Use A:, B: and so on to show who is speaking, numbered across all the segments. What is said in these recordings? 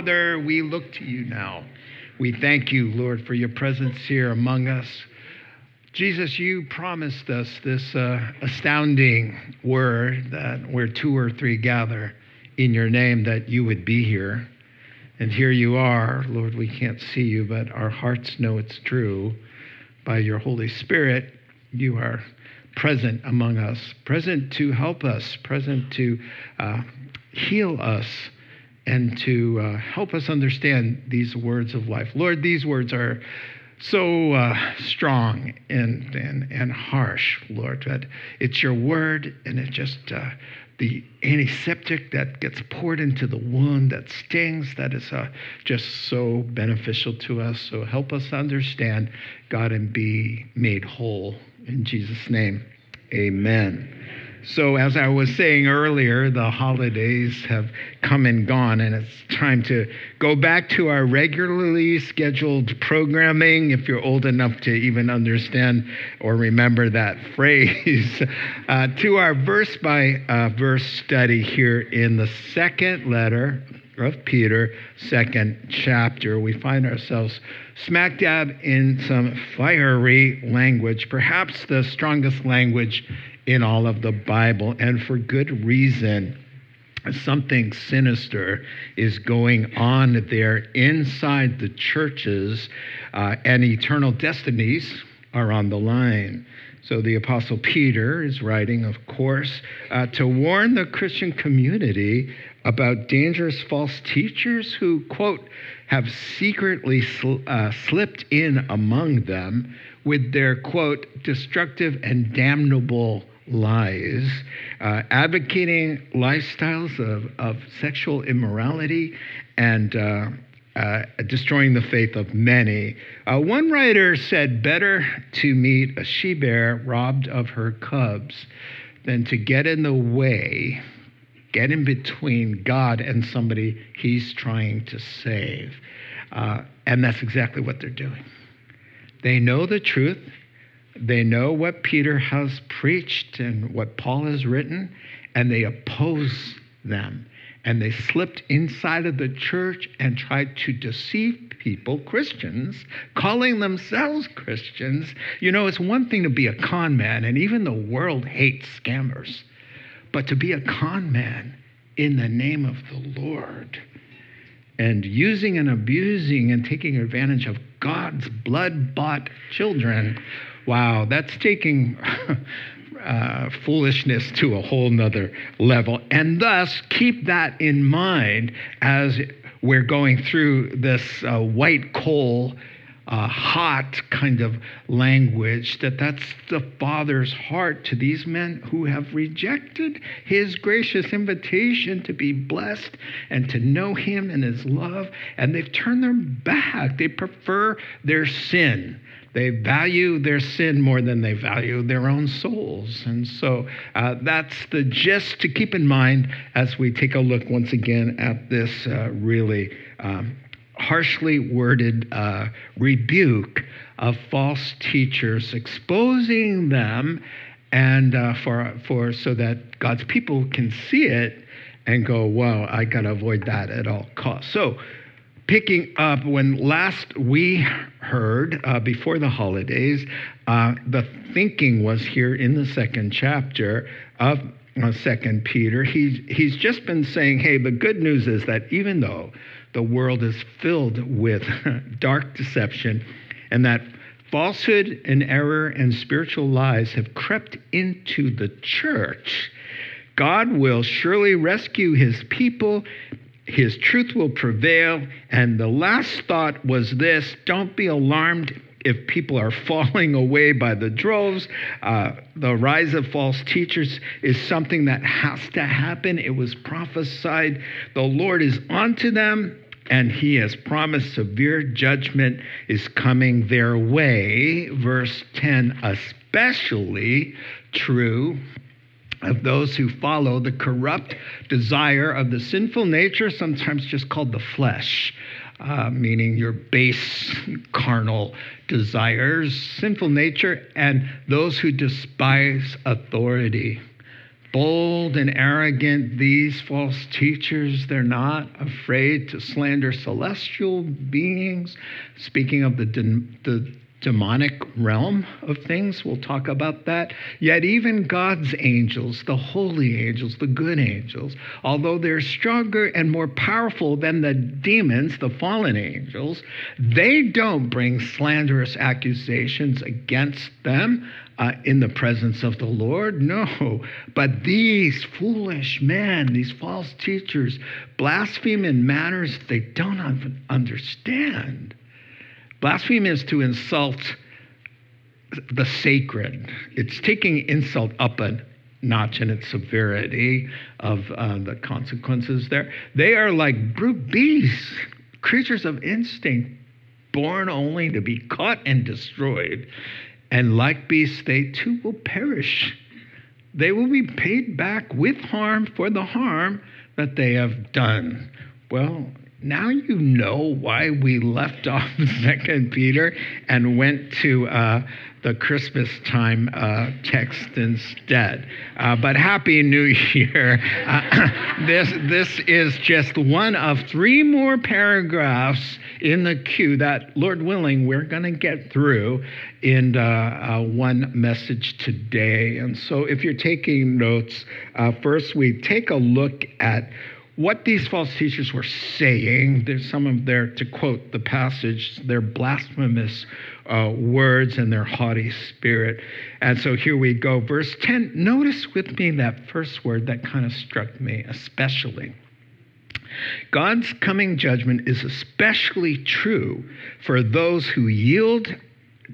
A: Father, we look to you now. We thank you, Lord, for your presence here among us. Jesus, you promised us this uh, astounding word that where two or three gather in your name, that you would be here. And here you are, Lord. We can't see you, but our hearts know it's true. By your Holy Spirit, you are present among us, present to help us, present to uh, heal us, and to uh, help us understand these words of life. Lord, these words are so uh, strong and, and, and harsh, Lord, that it's your word and it just, uh, the antiseptic that gets poured into the wound that stings, that is uh, just so beneficial to us. So help us understand, God, and be made whole. In Jesus' name, amen. So, as I was saying earlier, the holidays have come and gone, and it's time to go back to our regularly scheduled programming. If you're old enough to even understand or remember that phrase, uh, to our verse by uh, verse study here in the second letter of Peter, second chapter. We find ourselves smack dab in some fiery language, perhaps the strongest language in all of the Bible, and for good reason. Something sinister is going on there inside the churches, uh, and eternal destinies are on the line. So the Apostle Peter is writing, of course, uh, to warn the Christian community about dangerous false teachers who, quote, have secretly sl- uh, slipped in among them with their, quote, destructive and damnable lies, uh, advocating lifestyles of, of sexual immorality and uh, uh, destroying the faith of many. Uh, one writer said, Better to meet a she bear robbed of her cubs than to get in the way, get in between God and somebody he's trying to save. Uh, and that's exactly what they're doing. They know the truth, they know what Peter has preached and what Paul has written, and they oppose them. And they slipped inside of the church and tried to deceive people, Christians, calling themselves Christians. You know, it's one thing to be a con man, and even the world hates scammers, but to be a con man in the name of the Lord and using and abusing and taking advantage of God's blood bought children Wow, that's taking uh, foolishness to a whole nother level. And thus, keep that in mind as we're going through this uh, white coal uh, hot kind of language that that's the father's heart to these men who have rejected his gracious invitation to be blessed and to know him and his love and they've turned their back they prefer their sin they value their sin more than they value their own souls. And so uh, that's the gist to keep in mind as we take a look once again at this uh, really um, harshly worded uh, rebuke of false teachers, exposing them and uh, for, for so that God's people can see it and go, wow, I got to avoid that at all costs. So picking up when last we heard uh, before the holidays, uh, the thinking was here in the second chapter of uh, Second Peter. He's he's just been saying, hey, the good news is that even though the world is filled with dark deception, and that falsehood and error and spiritual lies have crept into the church. God will surely rescue his people his truth will prevail. And the last thought was this don't be alarmed if people are falling away by the droves. Uh, the rise of false teachers is something that has to happen. It was prophesied. The Lord is onto them. And he has promised severe judgment is coming their way. Verse 10, especially true of those who follow the corrupt desire of the sinful nature, sometimes just called the flesh, uh, meaning your base carnal desires, sinful nature, and those who despise authority. bold and arrogant, these false teachers, they're not afraid to slander celestial beings. Speaking of the, the demonic realm of things. We'll talk about that. Yet, even God's angels, the holy angels, the good angels, although they're stronger and more powerful than the demons, the fallen angels, they don't bring slanderous accusations against them. Uh, in the presence of the Lord? No. But these foolish men, these false teachers, blaspheme in manners they don't understand. Blasphemy is to insult the sacred. It's taking insult up a notch in its severity of uh, the consequences there. They are like brute beasts, creatures of instinct, born only to be caught and destroyed. And like beasts, they too will perish. They will be paid back with harm for the harm that they have done. Well, now you know why we left off Second Peter and went to uh, the Christmas time uh, text instead. Uh, but Happy New Year! Uh, this this is just one of three more paragraphs in the queue that, Lord willing, we're going to get through in uh, uh, one message today. And so, if you're taking notes, first we take a look at what these false teachers were saying. There's some of their, to quote the passage, their blasphemous uh, words and their haughty spirit. And so here we go. Verse 10. Notice with me that first word that kind of struck me, especially. God's coming judgment is especially true for those who yield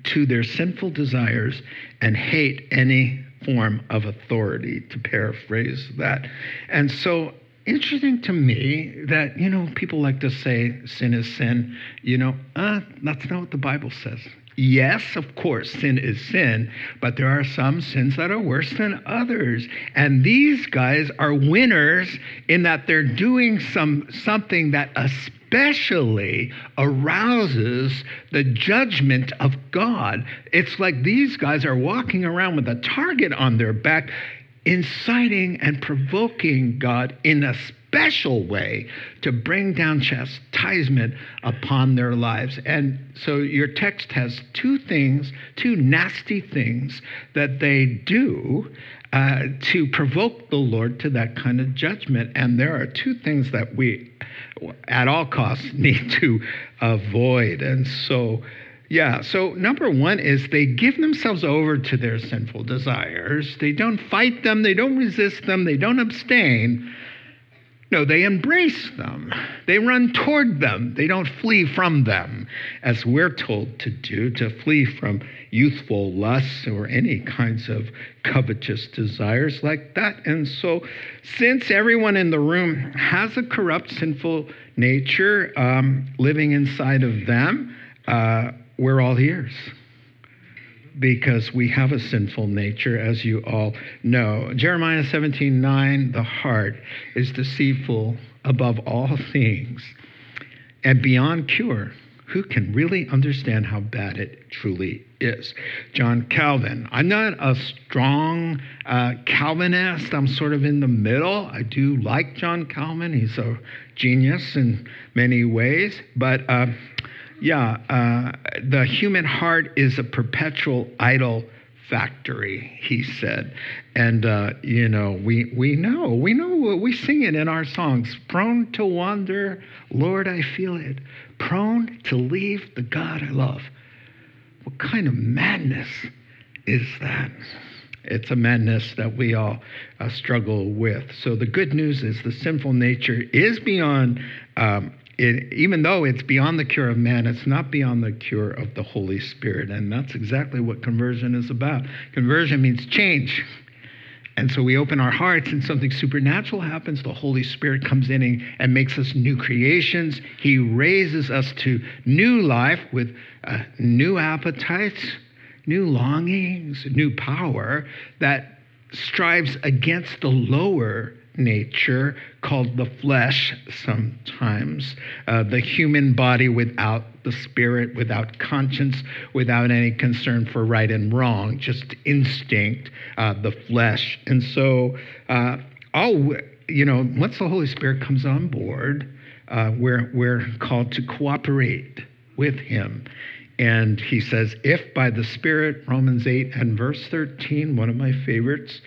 A: to their sinful desires and hate any form of authority, to paraphrase that. And so interesting to me that, you know, people like to say sin is sin. You know, uh, that's not what the Bible says. Yes, of course, sin is sin, but there are some sins that are worse than others. And these guys are winners in that they're doing some something that especially arouses the judgment of God. It's like these guys are walking around with a target on their back inciting and provoking God in a special way to bring down chastisement upon their lives. And so your text has two things, two nasty things that they do uh, to provoke the Lord to that kind of judgment. And there are two things that we, at all costs, need to avoid. And so, yeah, so number one is they give themselves over to their sinful desires. They don't fight them, they don't resist them, they don't abstain. No, they embrace them. They run toward them. They don't flee from them, as we're told to do, to flee from youthful lusts or any kinds of covetous desires like that. And so, since everyone in the room has a corrupt, sinful nature um, living inside of them, uh, we're all ears because we have a sinful nature, as you all know. Jeremiah 17 9, the heart is deceitful above all things and beyond cure. Who can really understand how bad it truly is? John Calvin. I'm not a strong uh, Calvinist. I'm sort of in the middle. I do like John Calvin. He's a genius in many ways. But uh, yeah, uh, the human heart is a perpetual idol factory, he said. And, uh, you know, we, we know, we know, we sing it in our songs. Prone to wander, Lord, I feel it. Prone to leave the God I love. What kind of madness is that? It's a madness that we all uh, struggle with. So the good news is the sinful nature is beyond um, it, even though it's beyond the cure of man, it's not beyond the cure of the Holy Spirit. And that's exactly what conversion is about. Conversion means change. And so we open our hearts and something supernatural happens. The Holy Spirit comes in and, makes us new creations. He raises us to new life with uh, new appetites, new longings, new power that strives against the lower nature called the flesh sometimes, uh, the human body without the spirit, without conscience, without any concern for right and wrong, just instinct, uh, the flesh. And so, uh, all, you know, once the Holy Spirit comes on board, uh, we're, we're called to cooperate with Him. And he says, if by the Spirit, Romans 8 and verse 13, one of my favorites,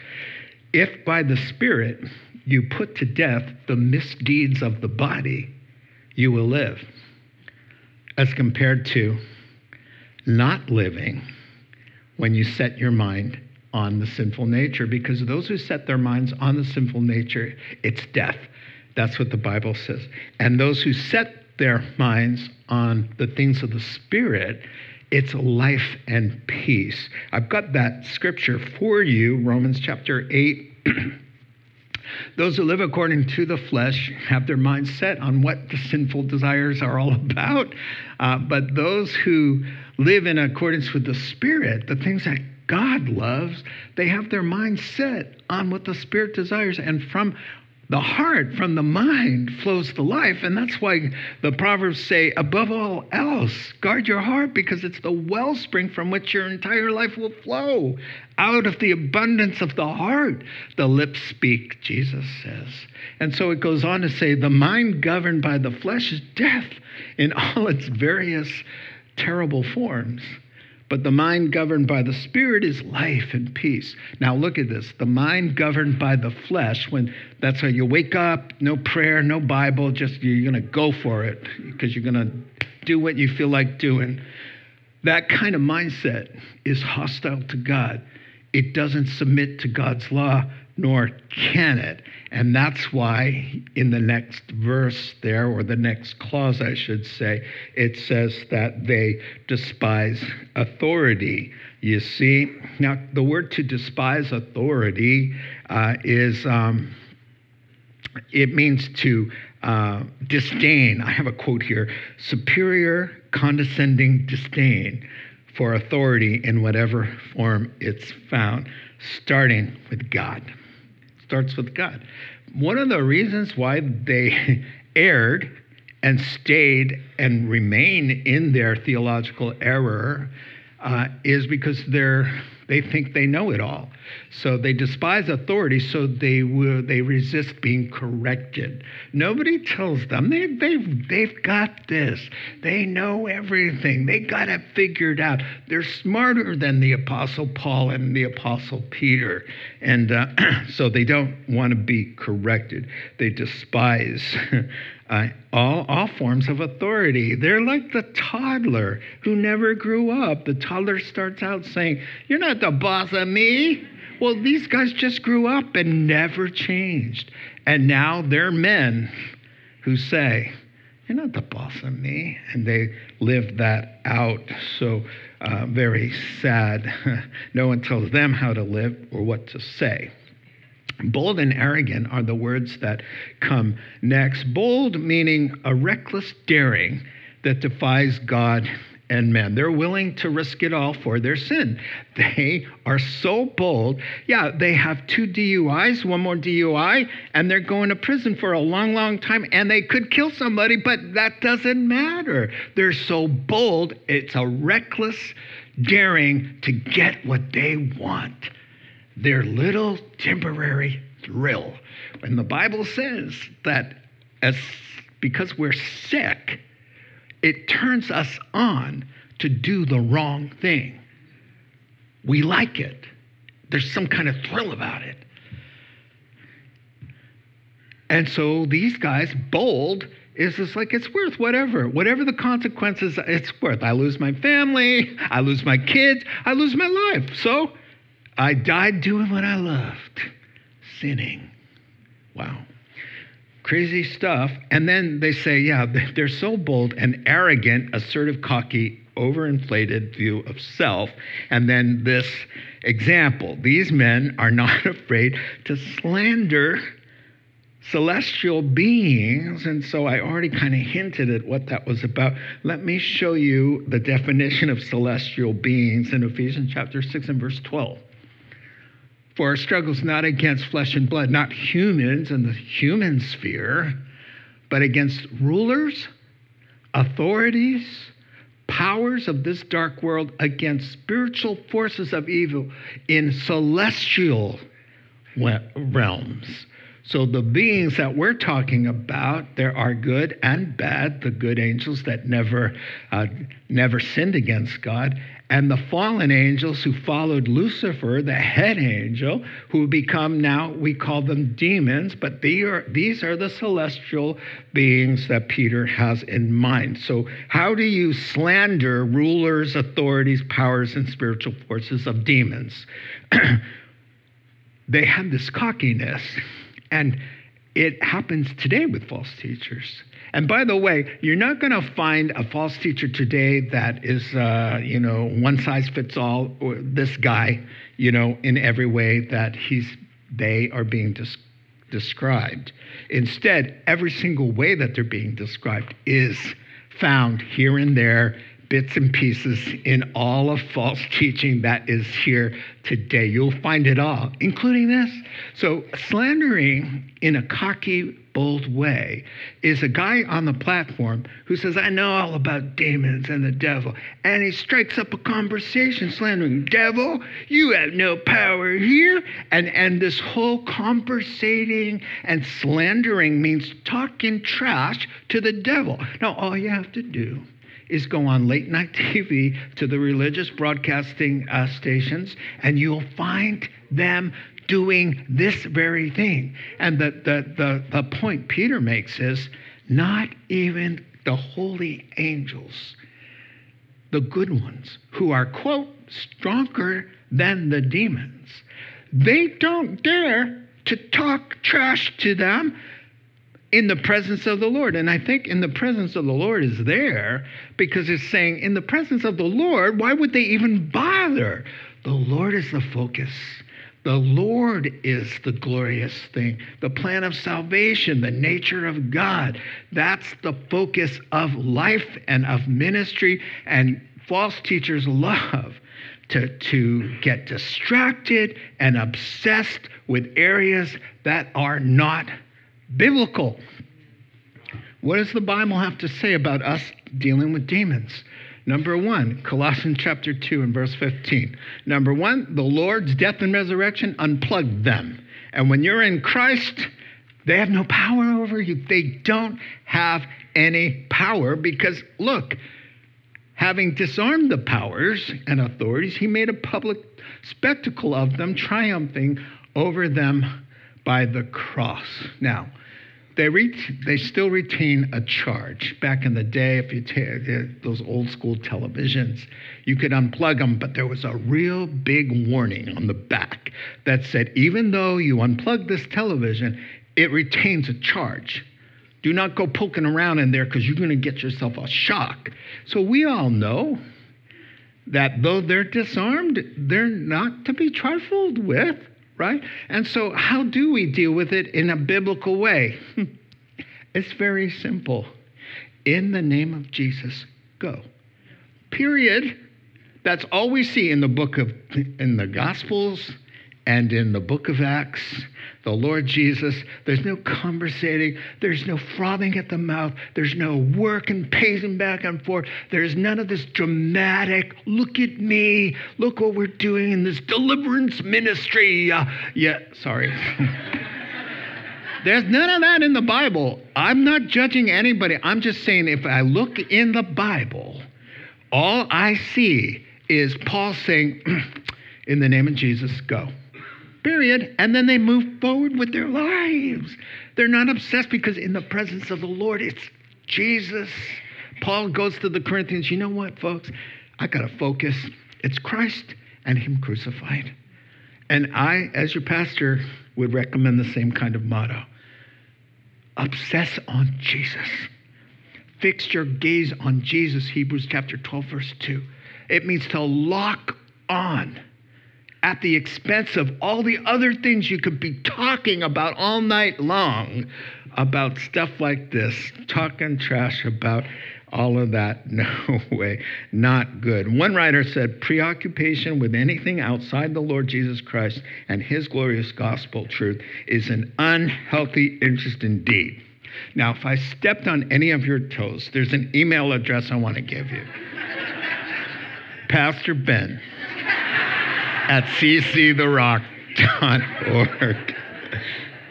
A: if by the Spirit you put to death the misdeeds of the body, you will live. As compared to not living when you set your mind on the sinful nature, because those who set their minds on the sinful nature, it's death. That's what the Bible says. And those who set their minds on the things of the Spirit, it's life and peace. I've got that scripture for you, Romans chapter 8. Those who live according to the flesh have their minds set on what the sinful desires are all about. Uh, but those who live in accordance with the Spirit, the things that God loves, they have their minds set on what the Spirit desires. And from the heart, from the mind, flows the life. And that's why the Proverbs say, above all else, guard your heart because it's the wellspring from which your entire life will flow. Out of the abundance of the heart, the lips speak, Jesus says. And so it goes on to say, the mind governed by the flesh is death in all its various terrible forms. But the mind governed by the Spirit is life and peace. Now look at this. The mind governed by the flesh, when that's how you wake up, no prayer, no Bible, just you're gonna go for it because you're gonna do what you feel like doing. That kind of mindset is hostile to God. It doesn't submit to God's law, nor can it. And that's why in the next verse there, or the next clause, I should say, it says that they despise authority. You see, now the word to despise authority uh, is, um, it means to uh, disdain. I have a quote here superior, condescending disdain for authority in whatever form it's found, starting with God starts with God. One of the reasons why they erred and stayed and remain in their theological error uh, is because they're they think they know it all. So they despise authority, so they will, they resist being corrected. Nobody tells them they, they've, they've got this. They know everything. They got it figured out. They're smarter than the Apostle Paul and the Apostle Peter. And uh, so they don't want to be corrected. They despise uh, all, all forms of authority. They're like the toddler who never grew up. The toddler starts out saying, You're not the boss of me. Well, these guys just grew up and never changed. And now they're men who say, You're not the boss of me. And they live that out. So, uh, very sad. no one tells them how to live or what to say. Bold and arrogant are the words that come next. Bold meaning a reckless daring that defies God and men. They're willing to risk it all for their sin. They are so bold. Yeah, they have two DUIs, one more DUI, and they're going to prison for a long, long time, and they could kill somebody, but that doesn't matter. They're so bold, it's a reckless daring to get what they want their little temporary thrill. And the Bible says that as because we're sick, it turns us on to do the wrong thing. We like it. There's some kind of thrill about it. And so these guys, bold, is just like it's worth whatever. Whatever the consequences, it's worth. I lose my family, I lose my kids, I lose my life. So I died doing what I loved, sinning. Wow. Crazy stuff. And then they say, yeah, they're so bold and arrogant, assertive, cocky, overinflated view of self. And then this example these men are not afraid to slander celestial beings. And so I already kind of hinted at what that was about. Let me show you the definition of celestial beings in Ephesians chapter 6 and verse 12. For our struggle's not against flesh and blood, not humans in the human sphere, but against rulers, authorities, powers of this dark world, against spiritual forces of evil in celestial realms. So the beings that we're talking about, there are good and bad, the good angels that never uh, never sinned against God, and the fallen angels who followed Lucifer, the head angel, who become now we call them demons, but they are, these are the celestial beings that Peter has in mind. So how do you slander rulers, authorities, powers, and spiritual forces of demons? they have this cockiness and it happens today with false teachers. And by the way, you're not going to find a false teacher today that is, uh, you know, one size fits all, or this guy, you know, in every way that he's, they are being des- described. Instead, every single way that they're being described is found here and there bits and pieces in all of false teaching that is here today. You'll find it all, including this. So, slandering in a cocky, bold way is a guy on the platform who says, I know all about demons and the devil. And he strikes up a conversation slandering, Devil, you have no power here. And, and this whole conversating and slandering means talking trash to the devil. Now, all you have to do is go on late night TV to the religious broadcasting uh, stations, and you'll find them doing this very thing. And the, the, the, the point Peter makes is not even the holy angels, the good ones, who are, quote, stronger than the demons, they don't dare to talk trash to them in the presence of the Lord. And I think in the presence of the Lord is there because it's saying, in the presence of the Lord, why would they even bother? The Lord is the focus. The Lord is the glorious thing, the plan of salvation, the nature of God. That's the focus of life and of ministry. And false teachers love to, to get distracted and obsessed with areas that are not biblical. What does the Bible have to say about us dealing with demons? Number one, Colossians chapter 2 and verse 15. Number one, the Lord's death and resurrection unplugged them. And when you're in Christ, they have no power over you. They don't have any power because, look, having disarmed the powers and authorities, he made a public spectacle of them, triumphing over them by the cross. Now, they, re- they still retain a charge. Back in the day, if you take those old school televisions, you could unplug them, but there was a real big warning on the back that said, even though you unplug this television, it retains a charge. Do not go poking around in there because you're going to get yourself a shock. So we all know that though they're disarmed, they're not to be trifled with right? And so, how do we deal with it in a biblical way? it's very simple. In the name of Jesus, go. Period. That's all we see in the book of, in the Gospels and in the book of Acts the Lord Jesus. There's no conversating. There's no frothing at the mouth. There's no work and pacing back and forth. There's none of this dramatic, look at me, look what we're doing in this deliverance ministry. Uh, yeah, sorry. There's none of that in the Bible. I'm not judging anybody. I'm just saying if I look in the Bible, all I see is Paul saying, in the name of Jesus, go period. And then they move forward with their lives. They're not obsessed because in the presence of the Lord, it's Jesus. Paul goes to the Corinthians, you know what, folks? I got to focus. It's Christ and Him crucified. And I, as your pastor, would recommend the same kind of motto obsess on Jesus. Fix your gaze on Jesus, Hebrews chapter 12, verse 2. It means to lock on at the expense of all the other things you could be talking about all night long about stuff like this, talking trash about all of that. No way, not good. One writer said preoccupation with anything outside the Lord Jesus Christ and his glorious gospel truth is an unhealthy interest indeed. Now, if I stepped on any of your toes, there's an email address I want to give you. Pastor Ben at cctherock.org.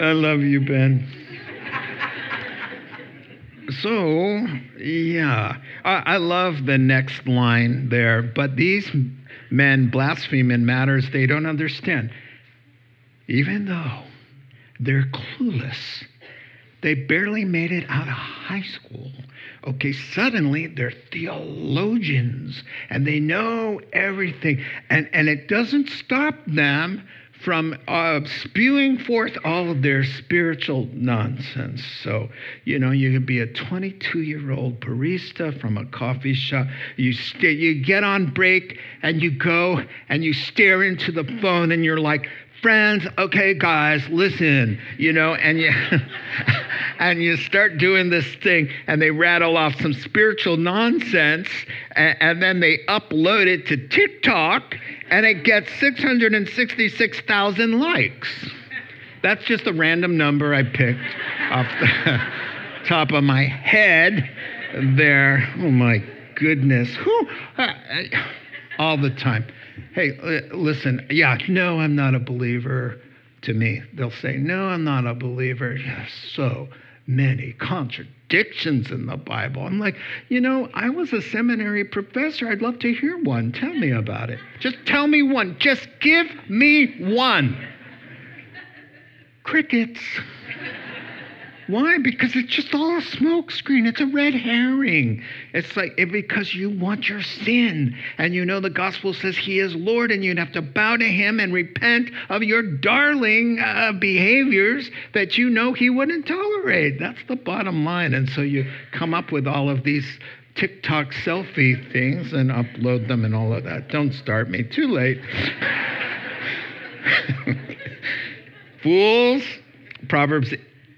A: I love you, Ben. So, yeah, I, I love the next line there, but these men blaspheme in matters they don't understand. Even though they're clueless, they barely made it out of high school. Okay, suddenly they're theologians and they know everything. And, and it doesn't stop them from uh, spewing forth all of their spiritual nonsense. So, you know, you could be a 22 year old barista from a coffee shop. You, st- you get on break and you go and you stare into the phone and you're like, friends, okay, guys, listen, you know, and you. and you start doing this thing and they rattle off some spiritual nonsense and, and, then they upload it to TikTok and it gets 666,000 likes. That's just a random number I picked off the top of my head there. Oh my goodness. Whew. Uh, uh, all the time. Hey, uh, listen, yeah, no, I'm not a believer to me. They'll say, no, I'm not a believer. So many contradictions in the Bible. I'm like, you know, I was a seminary professor. I'd love to hear one. Tell me about it. Just tell me one. Just give me one. Crickets. Why? Because it's just all a smokescreen. It's a red herring. It's like because you want your sin and you know the gospel says he is Lord and you'd have to bow to him and repent of your darling uh, behaviors that you know he wouldn't tolerate. That's the bottom line. And so you come up with all of these TikTok selfie things and upload them and all of that. Don't start me. Too late. Fools, Proverbs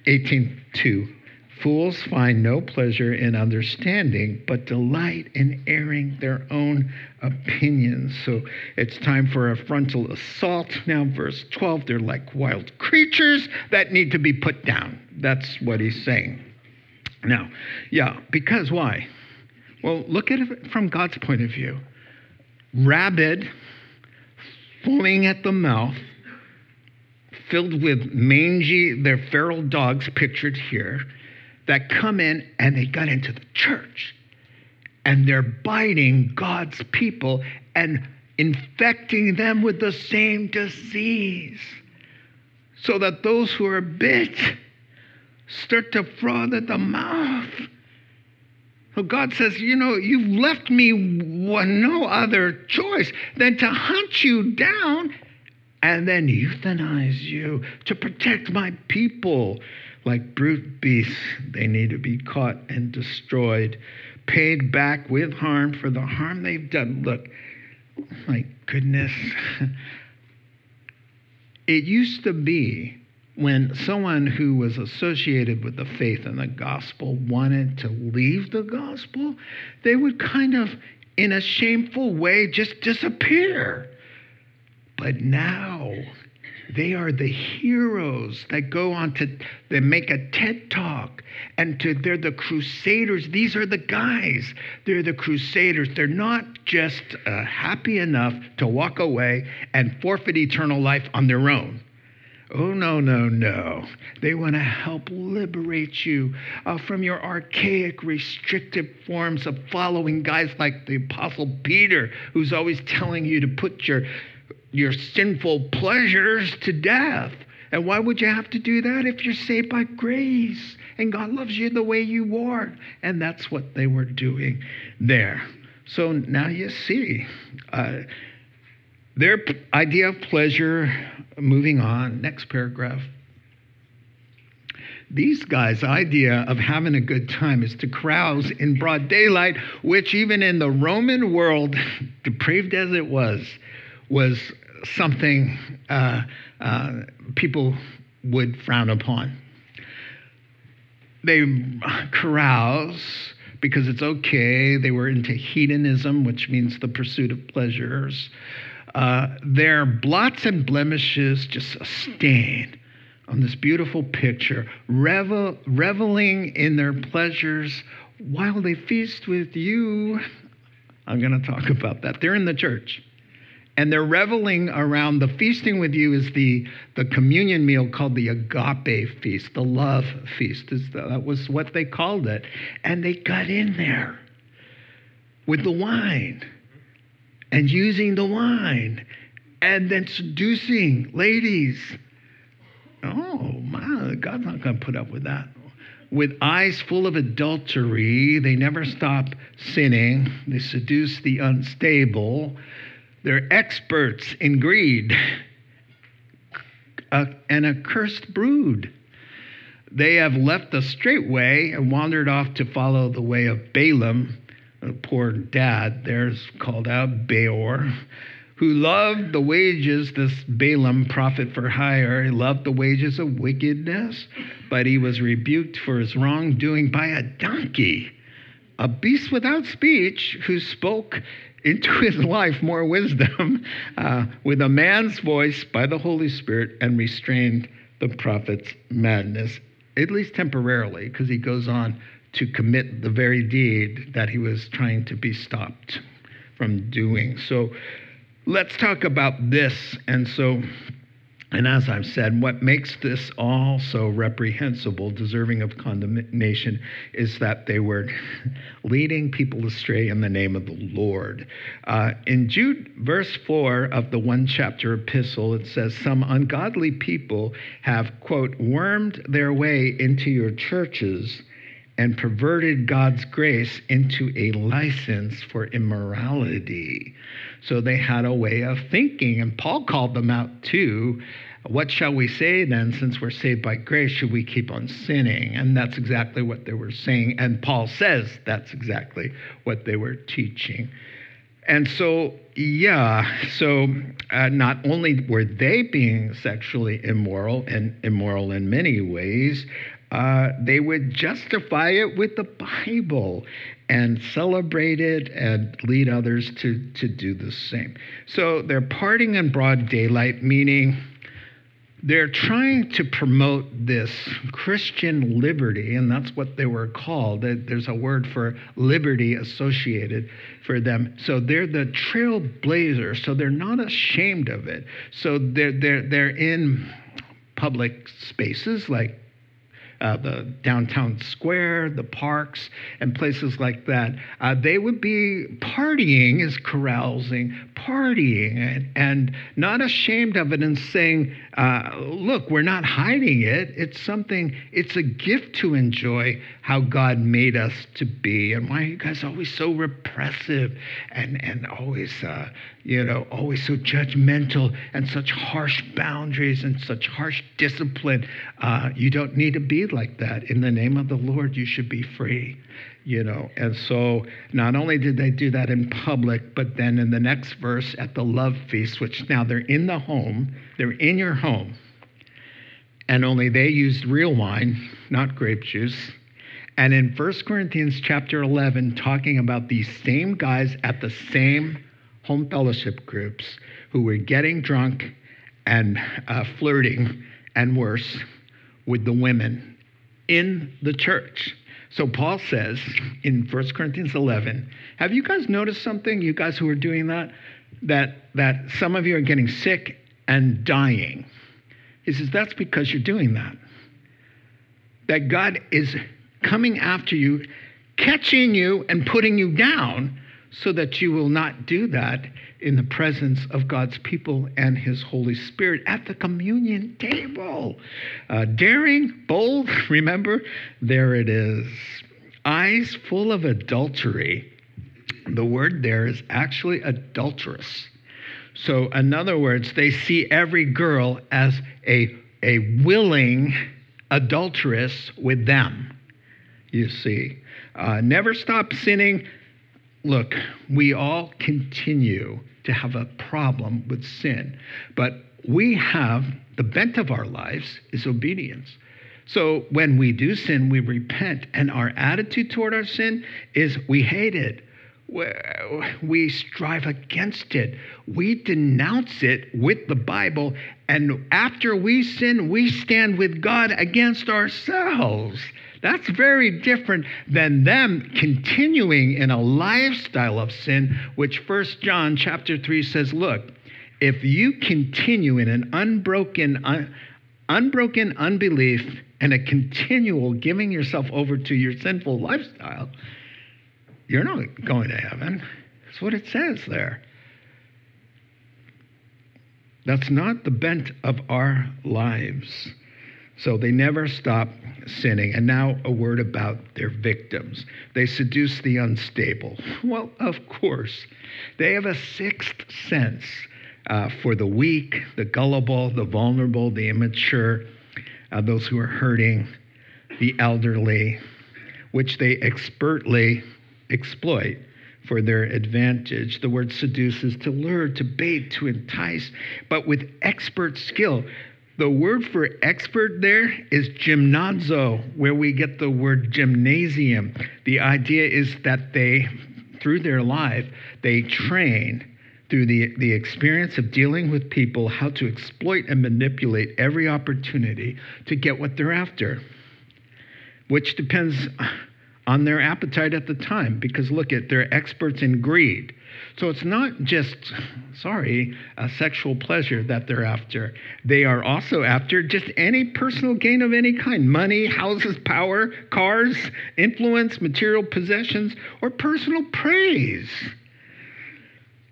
A: 18:2 Fools find no pleasure in understanding, but delight in airing their own opinions. So it's time for a frontal assault. Now, verse 12, they're like wild creatures that need to be put down. That's what he's saying. Now, yeah, because why? Well, look at it from God's point of view. Rabid, foaming at the mouth, filled with mangy, they're feral dogs pictured here, that come in and they got into the church. And they're biting God's people and infecting them with the same disease. So that those who are bit start to froth at the mouth. So God says, You know, you've left me no other choice than to hunt you down and then euthanize you to protect my people. Like brute beasts, they need to be caught and destroyed, paid back with harm for the harm they've done. Look, my goodness. It used to be when someone who was associated with the faith and the gospel wanted to leave the gospel, they would kind of, in a shameful way, just disappear. But now they are the heroes that go on to they make a TED talk and to they're the crusaders. These are the guys. They're the crusaders. They're not just uh, happy enough to walk away and forfeit eternal life on their own. Oh, no, no, no. They want to help liberate you uh, from your archaic, restrictive forms of following guys like the Apostle Peter, who's always telling you to put your your sinful pleasures to death. And why would you have to do that if you're saved by grace and God loves you the way you are? And that's what they were doing there. So now you see uh, their idea of pleasure, moving on, next paragraph. These guys' idea of having a good time is to carouse in broad daylight, which even in the Roman world, depraved as it was, was something uh, uh, people would frown upon. They carouse because it's okay. They were into hedonism, which means the pursuit of pleasures. Uh, their blots and blemishes just a stain on this beautiful picture, revel, reveling in their pleasures while they feast with you. I'm going to talk about that. They're in the church. And they're reveling around the feasting with you is the, the communion meal called the agape feast, the love feast. That was what they called it. And they got in there with the wine and using the wine and then seducing ladies. Oh, my, God's not going to put up with that. With eyes full of adultery, they never stop sinning. They seduce the unstable. They're experts in greed, uh, an accursed brood. They have left the straight way and wandered off to follow the way of Balaam, a poor dad there's called out Beor, who loved the wages, this Balaam prophet for hire, he loved the wages of wickedness, but he was rebuked for his wrongdoing by a donkey, a beast without speech, who spoke into his life more wisdom uh, with a man's voice by the Holy Spirit and restrained the prophet's madness, at least temporarily, because he goes on to commit the very deed that he was trying to be stopped from doing. So let's talk about this. And so and as I've said, what makes this all so reprehensible, deserving of condemnation, is that they were leading people astray in the name of the Lord. Uh, in Jude, verse 4 of the one chapter epistle, it says, Some ungodly people have, quote, wormed their way into your churches and perverted God's grace into a license for immorality. So they had a way of thinking, and Paul called them out too. What shall we say then, since we're saved by grace? Should we keep on sinning? And that's exactly what they were saying. And Paul says that's exactly what they were teaching. And so, yeah, so uh, not only were they being sexually immoral and immoral in many ways, uh, they would justify it with the Bible and celebrate it and lead others to, to do the same. So they're parting in broad daylight, meaning they're trying to promote this Christian liberty, and that's what they were called. There's a word for liberty associated for them. So they're the trailblazers, so they're not ashamed of it. So they're, they're, they're in public spaces like uh, the downtown square, the parks, and places like that, uh, they would be partying is carousing, partying, and, and not ashamed of it and saying, uh, look, we're not hiding it. It's something, it's a gift to enjoy how God made us to be. And why are you guys always so repressive and, and always, uh, you know, always so judgmental and such harsh boundaries and such harsh discipline? Uh, you don't need to be like that. In the name of the Lord, you should be free you know. And so not only did they do that in public, but then in the next verse at the love feast, which now they're in the home, they're in your home, and only they used real wine, not grape juice. And in 1 Corinthians chapter 11, talking about these same guys at the same home fellowship groups who were getting drunk and uh, flirting and worse with the women in the church. So Paul says in 1 Corinthians 11, have you guys noticed something, you guys who are doing that? That, that some of you are getting sick and dying. He says, that's because you're doing that. That God is coming after you, catching you, and putting you down so that you will not do that in the presence of God's people and His Holy Spirit at the communion table. Uh, daring, bold, remember? There it is. Eyes full of adultery. The word there is actually adulterous. So, in other words, they see every girl as a, a willing adulteress with them, you see. Uh, never stop sinning look, we all continue to have a problem with sin. But we have the bent of our lives is obedience. So when we do sin, we repent, and our attitude toward our sin is we hate it. We strive against it. We denounce it with the Bible. And after we sin, we stand with God against ourselves. That's very different than them continuing in a lifestyle of sin, which First John chapter 3 says, look, if you continue in an unbroken, un- unbroken unbelief and a continual giving yourself over to your sinful lifestyle, you're not going to heaven. That's what it says there. That's not the bent of our lives. So they never stop sinning. And now a word about their victims. They seduce the unstable. Well, of course. They have a sixth sense uh, for the weak, the gullible, the vulnerable, the immature, uh, those who are hurting, the elderly, which they expertly exploit for their advantage. The word seduce is to lure, to bait, to entice, but with expert skill. The word for expert there is gymnazo, where we get the word gymnasium. The idea is that they, through their life, they train through the, the experience of dealing with people how to exploit and manipulate every opportunity to get what they're after, which depends on their appetite at the time because look at they're experts in greed so it's not just sorry a sexual pleasure that they're after they are also after just any personal gain of any kind money houses power cars influence material possessions or personal praise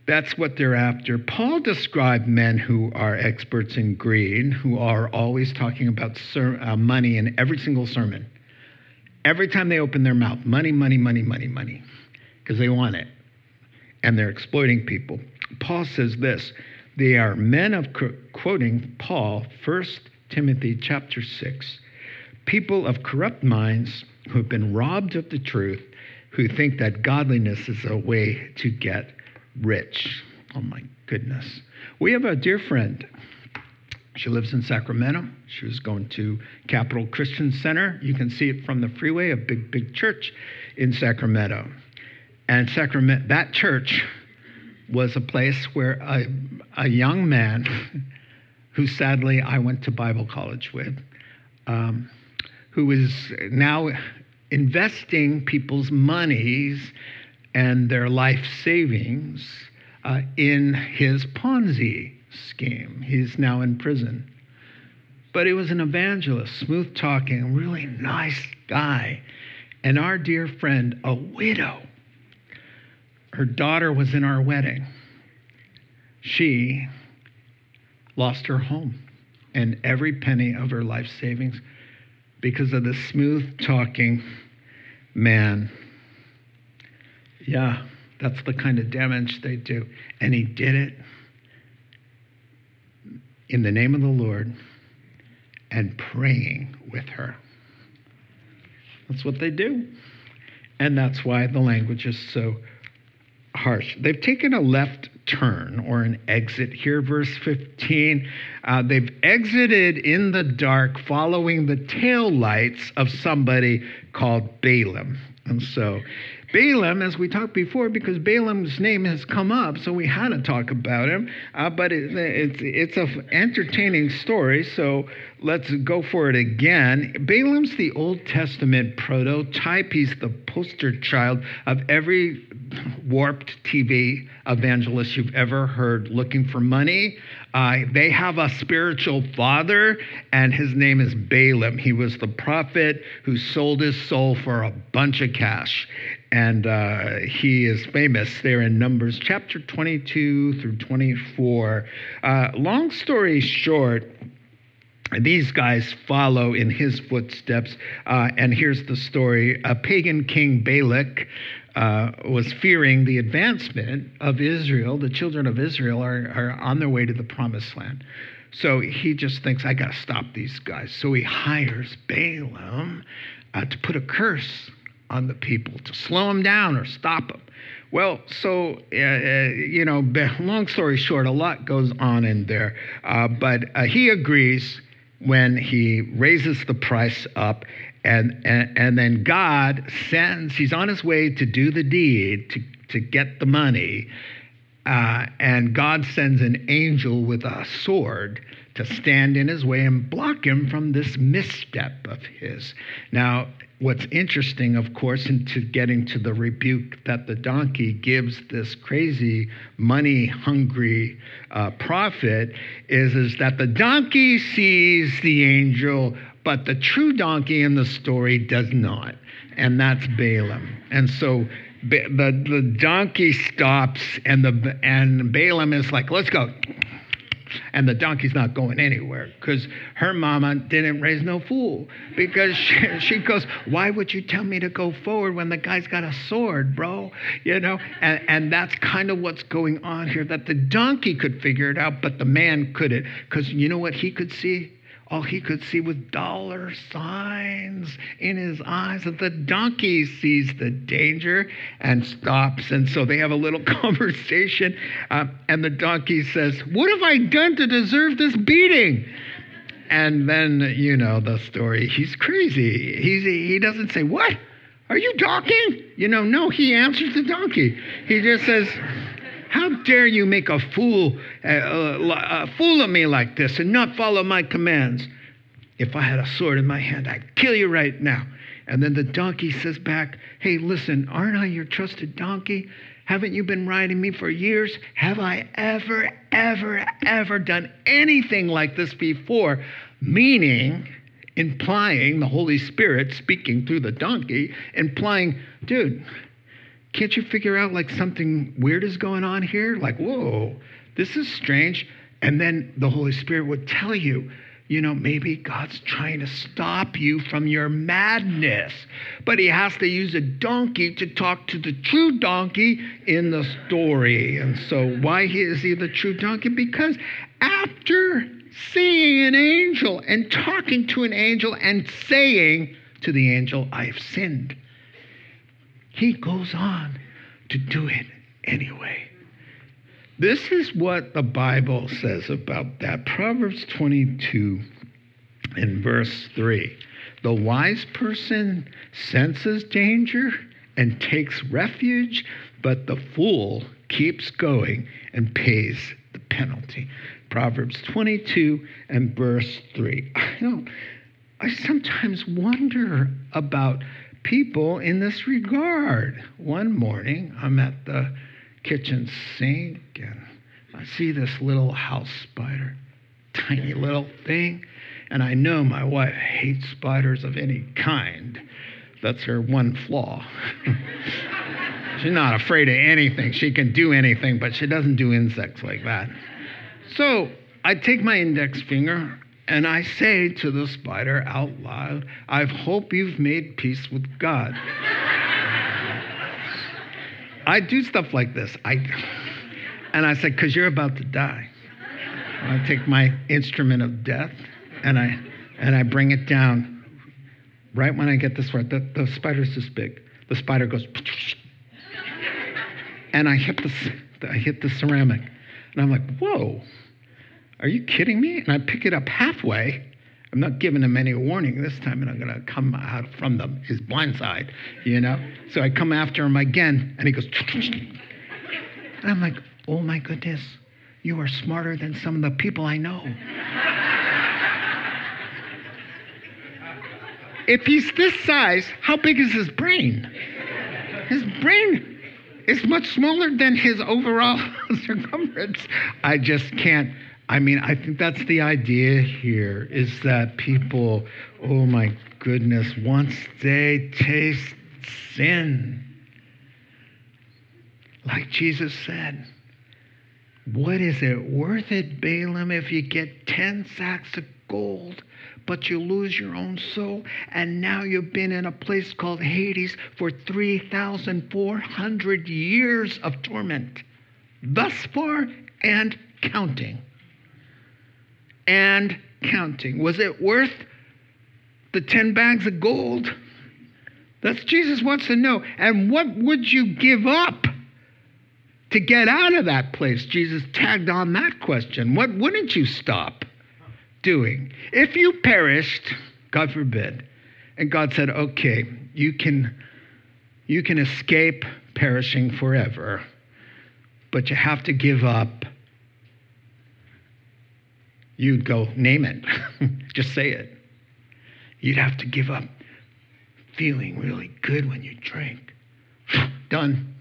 A: that's what they're after. Paul described men who are experts in greed, who are always talking about ser- uh, money in every single sermon. Every time they open their mouth, money, money, money, money, money, because they want it. And they're exploiting people. Paul says this they are men of, quoting Paul, 1 Timothy chapter 6, people of corrupt minds who have been robbed of the truth, who think that godliness is a way to get rich. Oh my goodness. We have a dear friend she lives in Sacramento. She was going to Capital Christian Center. You can see it from the freeway, a big, big church in Sacramento. And Sacramento, that church was a place where a, a young man, who sadly I went to Bible college with, um, who is now investing people's monies and their life savings uh, in his Ponzi scheme. He's now in prison. But he was an evangelist, smooth talking, really nice guy. And our dear friend, a widow, her daughter was in our wedding. She lost her home and every penny of her life savings because of the smooth talking man. Yeah, that's the kind of damage they do. And he did it in the name of the Lord and praying with her. That's what they do. And that's why the language is so harsh. They've taken a left turn or an exit here, verse 15. Uh, they've exited in the dark following the tail lights of somebody called Balaam. And so Balaam, as we talked before, because Balaam's name has come up, so we had to talk about him. Uh, but it, it's it's an entertaining story, so let's go for it again. Balaam's the Old Testament prototype. He's the poster child of every warped TV evangelist you've ever heard looking for money. Uh, they have a spiritual father, and his name is Balaam. He was the prophet who sold his soul for a bunch of cash and uh, he is famous there in Numbers chapter 22 through 24. Uh, long story short, these guys follow in his footsteps. Uh, and here's the story a pagan king Balak. Uh, was fearing the advancement of Israel. The children of Israel are, are on their way to the promised land. So he just thinks, I got to stop these guys. So he hires Balaam uh, to put a curse on the people to slow them down or stop them. Well, so, uh, uh, you know, long story short, a lot goes on in there. Uh, but uh, he agrees when he raises the price up, and, and, and then God sends, he's on his way to do the deed, to, to get the money. Uh, and God sends an angel with a sword to stand in his way and block him from this misstep of his. Now, what's interesting, of course, into getting to the rebuke that the donkey gives this crazy, money hungry uh, prophet is, is that the donkey sees the angel, but the true donkey in the story does not. And that's Balaam. And so the, the donkey stops, and, the, and Balaam is like, let's go and the donkey's not going anywhere because her mama didn't raise no fool. Because she, she, goes, Why would you tell me to go forward when the guy's got a sword, bro? You know, and, and that's kind of what's going on here that the donkey could figure it out, but the man couldn't. Because you know what he could see? All he could see was dollar signs in his eyes. And the donkey sees the danger and stops. And so they have a little conversation. Uh, and the donkey says, What have I done to deserve this beating? And then, you know, the story. He's crazy. He's, he doesn't say, What? Are you talking? You know, no, he answers the donkey. He just says, how dare you make a fool, uh, uh, a fool of me like this and not follow my commands? If I had a sword in my hand, I'd kill you right now. And then the donkey says back, Hey, listen, aren't I your trusted donkey? Haven't you been riding me for years? Have I ever, ever, ever done anything like this before? Meaning, implying the Holy Spirit speaking through the donkey, implying, dude, can't you figure out like something weird is going on here? Like, whoa, this is strange. And then the Holy Spirit would tell you, you know, maybe God's trying to stop you from your madness. But he has to use a donkey to talk to the true donkey in the story. And so, why is he the true donkey? Because after seeing an angel and talking to an angel and saying to the angel, I've sinned he goes on to do it anyway. This is what the Bible says about that. Proverbs 22 in verse 3. The wise person senses danger and takes refuge, but the fool keeps going and pays the penalty. Proverbs 22 and verse 3. I know I sometimes wonder about people in this regard. One morning, I'm at the kitchen sink and I see this little house spider, tiny little thing. And I know my wife hates spiders of any kind. That's her one flaw. She's not afraid of anything. She can do anything, but she doesn't do insects like that. So I take my index finger and I say to the spider out loud, I hope you've made peace with God. I do stuff like this. I, and I say, because you're about to die. I take my instrument of death and I, and I bring it down right when I get this word. The, the spider's this big. The spider goes, and I hit the, I hit the ceramic. And I'm like, whoa. Are you kidding me? And I pick it up halfway. I'm not giving him any warning this time, and I'm going to come out from them, his blind side, you know? So I come after him again, and he goes, and I'm like, oh my goodness, you are smarter than some of the people I know. if he's this size, how big is his brain? His brain is much smaller than his overall circumference. I just can't I mean, I think that's the idea here is that people, oh my goodness, once they taste sin, like Jesus said, what is it worth it, Balaam, if you get 10 sacks of gold, but you lose your own soul? And now you've been in a place called Hades for 3,400 years of torment, thus far and counting and counting. Was it worth the 10 bags of gold? That's Jesus wants to know. And what would you give up to get out of that place, Jesus tagged on that question. What wouldn't you stop doing? If you perished, God forbid, and God said, okay, you can, you can escape perishing forever, but you have to give up. You'd go, name it. Just say it. You'd have to give up feeling really good when you drink. Done.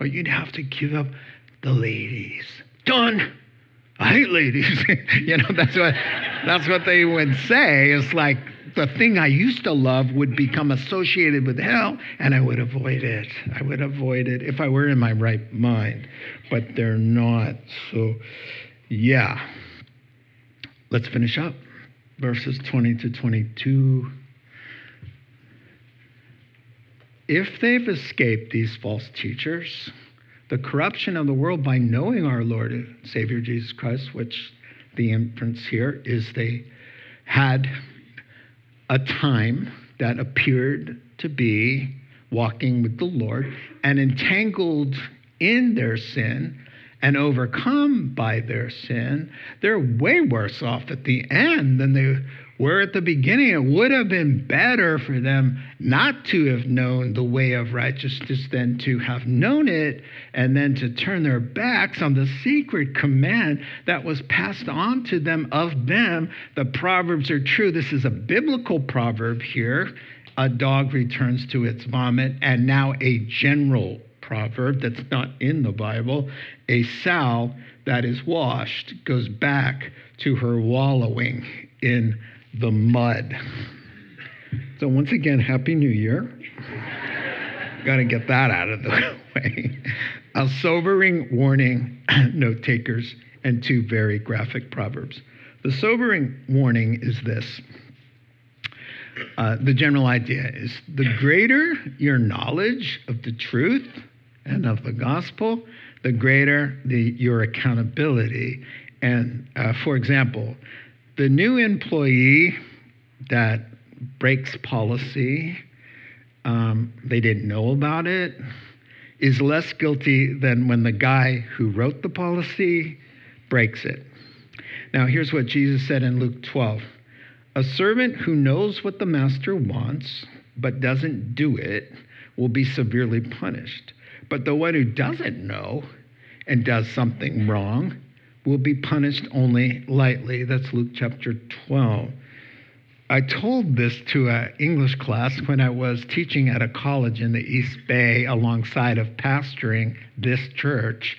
A: Or you'd have to give up the ladies. Done. I hate ladies. you know, that's what that's what they would say. It's like the thing I used to love would become associated with hell, and I would avoid it. I would avoid it if I were in my right mind. But they're not. So yeah. Let's finish up. Verses 20 to 22. if they've escaped these false teachers, the corruption of the world by knowing our Lord and Savior Jesus Christ, which the inference here is they had a time that appeared to be walking with the Lord and entangled in their sin and overcome by their sin, they're way worse off at the end than they were at the beginning it would have been better for them not to have known the way of righteousness than to have known it and then to turn their backs on the secret command that was passed on to them of them. The Proverbs are true. This is a biblical proverb here. A dog returns to its vomit, and now a general proverb that's not in the Bible. A sow that is washed goes back to her wallowing in the mud. So, once again, Happy New Year. Got to get that out of the way. A sobering warning, note takers, and two very graphic proverbs. The sobering warning is this. Uh, the general idea is the greater your knowledge of the truth and of the gospel, the greater the, your accountability. And uh, for example, the new employee that breaks policy, um, they didn't know about it, is less guilty than when the guy who wrote the policy breaks it. Now, here's what Jesus said in Luke 12 A servant who knows what the master wants but doesn't do it will be severely punished. But the one who doesn't know and does something wrong will be punished only lightly. That's Luke chapter 12. I told this to an English class when I was teaching at a college in the East Bay alongside of pastoring this church.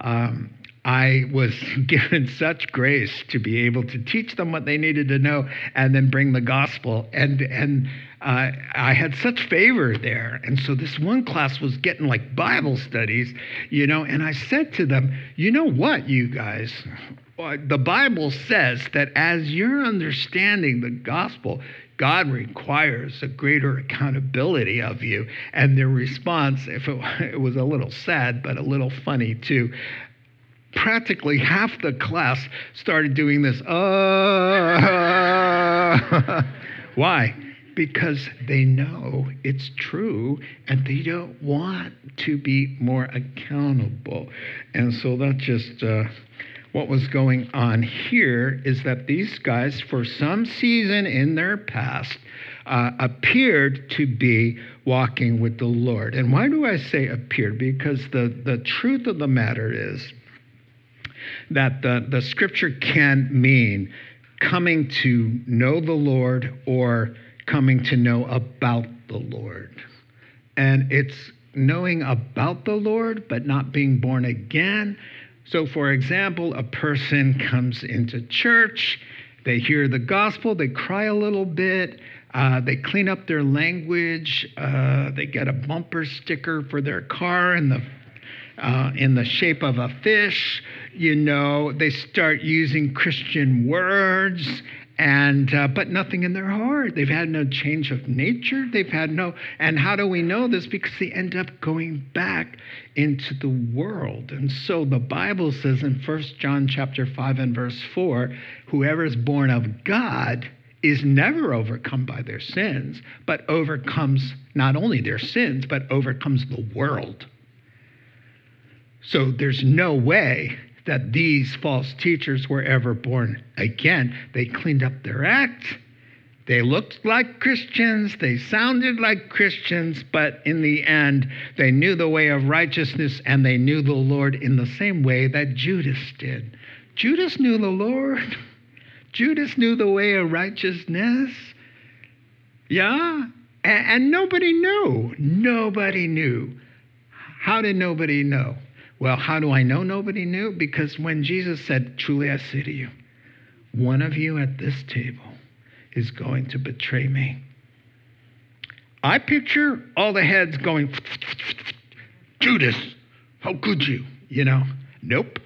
A: Um, I was given such grace to be able to teach them what they needed to know and then bring the gospel. And, and uh, I had such favor there. And so this one class was getting like Bible studies, you know, and I said to them, you know what, you guys? The Bible says that as you're understanding the gospel, God requires a greater accountability of you. And their response, if it, it was a little sad, but a little funny too, practically half the class started doing this. Uh, why? Because they know it's true and they don't want to be more accountable. And so that's just uh, what was going on here is that these guys, for some season in their past, uh, appeared to be walking with the Lord. And why do I say appeared? Because the, the truth of the matter is that the, the scripture can mean coming to know the Lord or coming to know about the Lord. And it's knowing about the Lord, but not being born again. So, for example, a person comes into church, they hear the gospel, they cry a little bit, uh, they clean up their language, uh, they get a bumper sticker for their car in the uh, in the shape of a fish. You know, they start using Christian words and uh, but nothing in their heart. They've had no change of nature. They've had no and how do we know this? Because they end up going back into the world. And so the bible says in 1 john chapter 5 and verse 4 whoever is born of god is never overcome by their sins but overcomes not only their sins but overcomes the world. So there's no way that these false teachers were ever born again. They cleaned up their act. They looked like Christians, they sounded like Christians, but in the end, they knew the way of righteousness and they knew the Lord in the same way that Judas did. Judas knew the Lord. Judas knew the way of righteousness. Yeah? And, and nobody knew. Nobody knew. How did nobody know? Well, how do I know nobody knew? Because when Jesus said, Truly I say to you, one of you at this table is going to betray me. I picture all the heads going, Judas, how could you? You know, nope.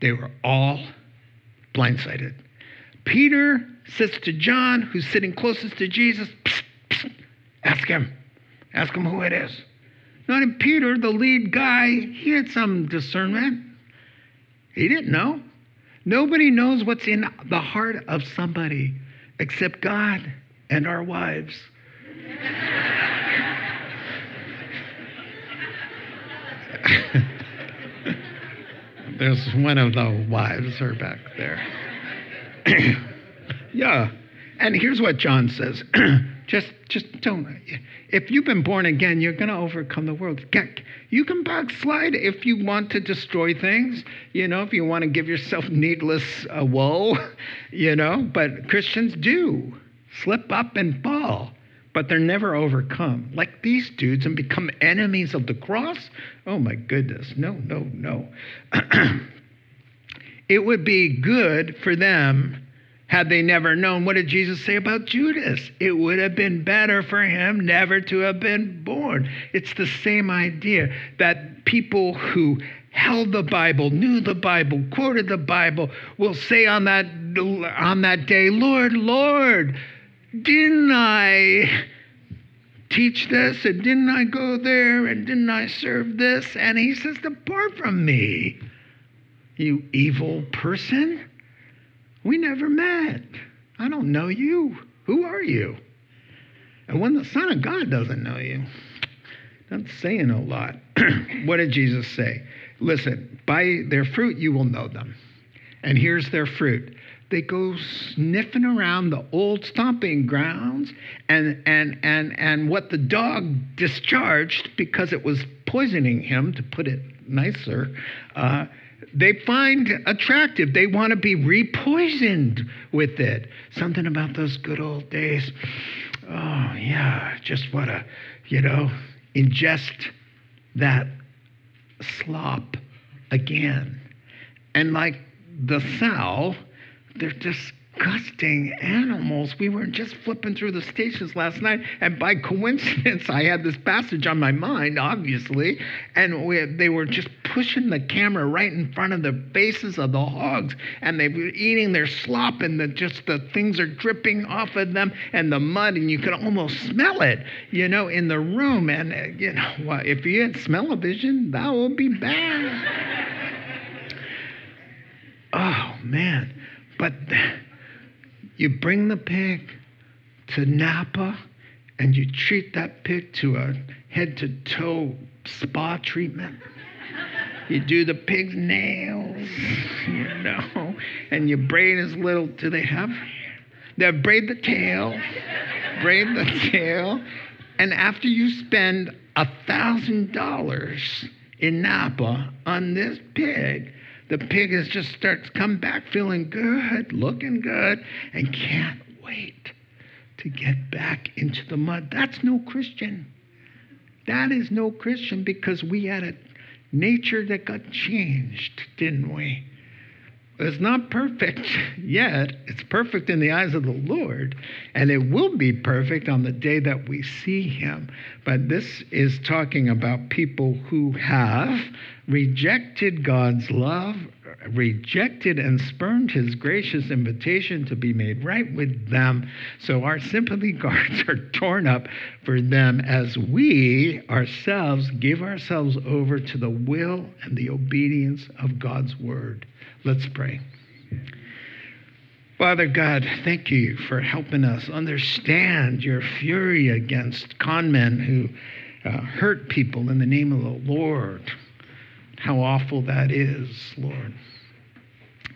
A: They were all blindsided. Peter says to John, who's sitting closest to Jesus, psst, psst, ask him. Ask him who it is. Not Peter, the lead guy, he had some discernment. He didn't know. Nobody knows what's in the heart of somebody except God and our wives. There's one of the wives are back there. yeah. And here's what John says. just just don't if you've been born again, you're going to overcome the world. You can backslide if you want to destroy things, you know, if you want to give yourself needless uh, woe, you know, but Christians do slip up and fall, but they're never overcome. Like these dudes and become enemies of the cross. Oh my goodness. No, no, no. it would be good for them had they never known, what did Jesus say about Judas? It would have been better for him never to have been born. It's the same idea that people who held the Bible, knew the Bible, quoted the Bible, will say on that, on that day, Lord, Lord, didn't I teach this and didn't I go there and didn't I serve this? And he says, Depart from me, you evil person. We never met. I don't know you. Who are you? And when the Son of God doesn't know you, that's saying a lot. what did Jesus say? Listen, by their fruit you will know them. And here's their fruit. They go sniffing around the old stomping grounds and and and and what the dog discharged because it was poisoning him, to put it nicer, uh, they find attractive. They want to be repoisoned with it. Something about those good old days. Oh, yeah, just want to, you know, ingest that slop again. And like the sow, they're just disgusting animals. We were just flipping through the stations last night, and by coincidence, I had this passage on my mind, obviously, and we, they were just pushing the camera right in front of the faces of the hogs, and they were eating their slop, and the, just the things are dripping off of them, and the mud, and you can almost smell it, you know, in the room. And, uh, you know, well, if you had smell-o-vision, that would be bad. oh, man. But you bring the pig to Napa and you treat that pig to a head to toe spa treatment. You do the pig's nails, you know, and you braid his little, do they have? They braid the tail, braid the tail, and after you spend a thousand dollars in Napa on this pig, the pig is just starts come back feeling good, looking good, and can't wait to get back into the mud. That's no Christian. That is no Christian because we had a nature that got changed, didn't we? It's not perfect yet. It's perfect in the eyes of the Lord, and it will be perfect on the day that we see Him. But this is talking about people who have rejected God's love, rejected and spurned His gracious invitation to be made right with them. So our sympathy cards are torn up for them as we ourselves give ourselves over to the will and the obedience of God's word. Let's pray. Father God, thank you for helping us understand your fury against con men who uh, hurt people in the name of the Lord. How awful that is, Lord.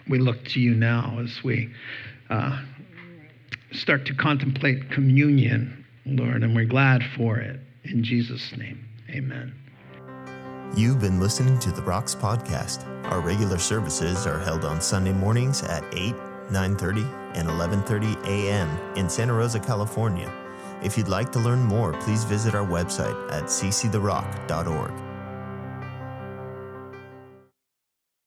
A: We look to you now as we uh, start to contemplate communion, Lord, and we're glad for it. In Jesus' name, amen.
B: You've been listening to the Rocks podcast. Our regular services are held on Sunday mornings at 8, 9:30, and 11:30 a.m. in Santa Rosa, California. If you'd like to learn more, please visit our website at cctherock.org.